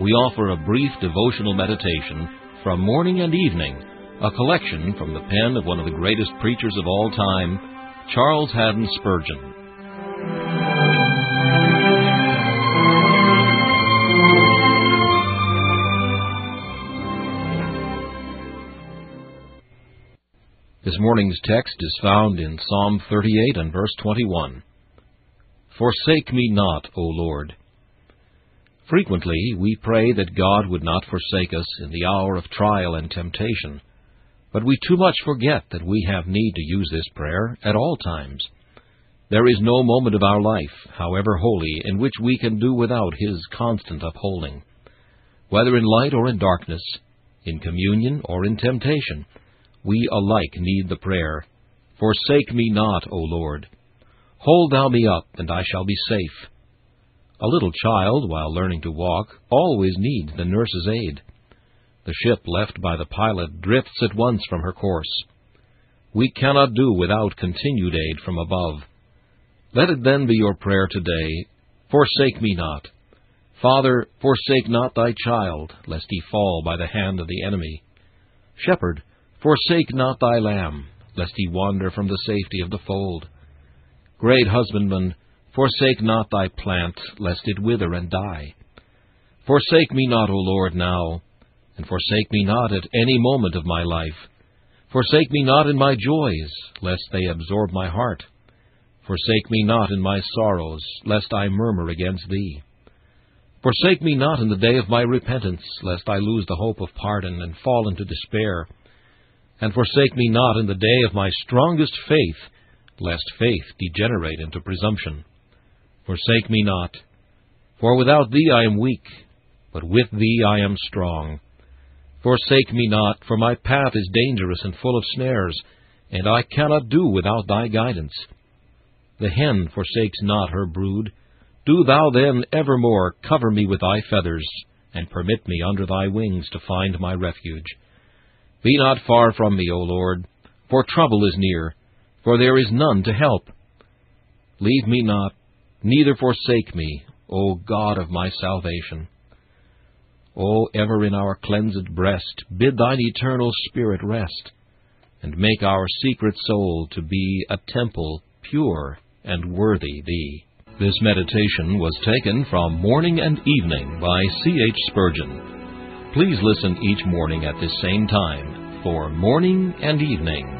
we offer a brief devotional meditation from morning and evening, a collection from the pen of one of the greatest preachers of all time, Charles Haddon Spurgeon. This morning's text is found in Psalm 38 and verse 21. Forsake me not, O Lord. Frequently we pray that God would not forsake us in the hour of trial and temptation, but we too much forget that we have need to use this prayer at all times. There is no moment of our life, however holy, in which we can do without His constant upholding. Whether in light or in darkness, in communion or in temptation, we alike need the prayer, Forsake me not, O Lord. Hold thou me up, and I shall be safe. A little child, while learning to walk, always needs the nurse's aid. The ship left by the pilot drifts at once from her course. We cannot do without continued aid from above. Let it then be your prayer today, Forsake me not. Father, forsake not thy child, lest he fall by the hand of the enemy. Shepherd, forsake not thy lamb, lest he wander from the safety of the fold. Great husbandman, Forsake not thy plant, lest it wither and die. Forsake me not, O Lord, now, and forsake me not at any moment of my life. Forsake me not in my joys, lest they absorb my heart. Forsake me not in my sorrows, lest I murmur against thee. Forsake me not in the day of my repentance, lest I lose the hope of pardon and fall into despair. And forsake me not in the day of my strongest faith, lest faith degenerate into presumption. Forsake me not. For without thee I am weak, but with thee I am strong. Forsake me not, for my path is dangerous and full of snares, and I cannot do without thy guidance. The hen forsakes not her brood. Do thou then evermore cover me with thy feathers, and permit me under thy wings to find my refuge. Be not far from me, O Lord, for trouble is near, for there is none to help. Leave me not, neither forsake me, O God of my salvation. O ever in our cleansed breast, bid thine eternal Spirit rest. and make our secret soul to be a temple pure and worthy Thee. This meditation was taken from Morning and Evening by C. H. Spurgeon. Please listen each morning at this same time for Morning and Evening.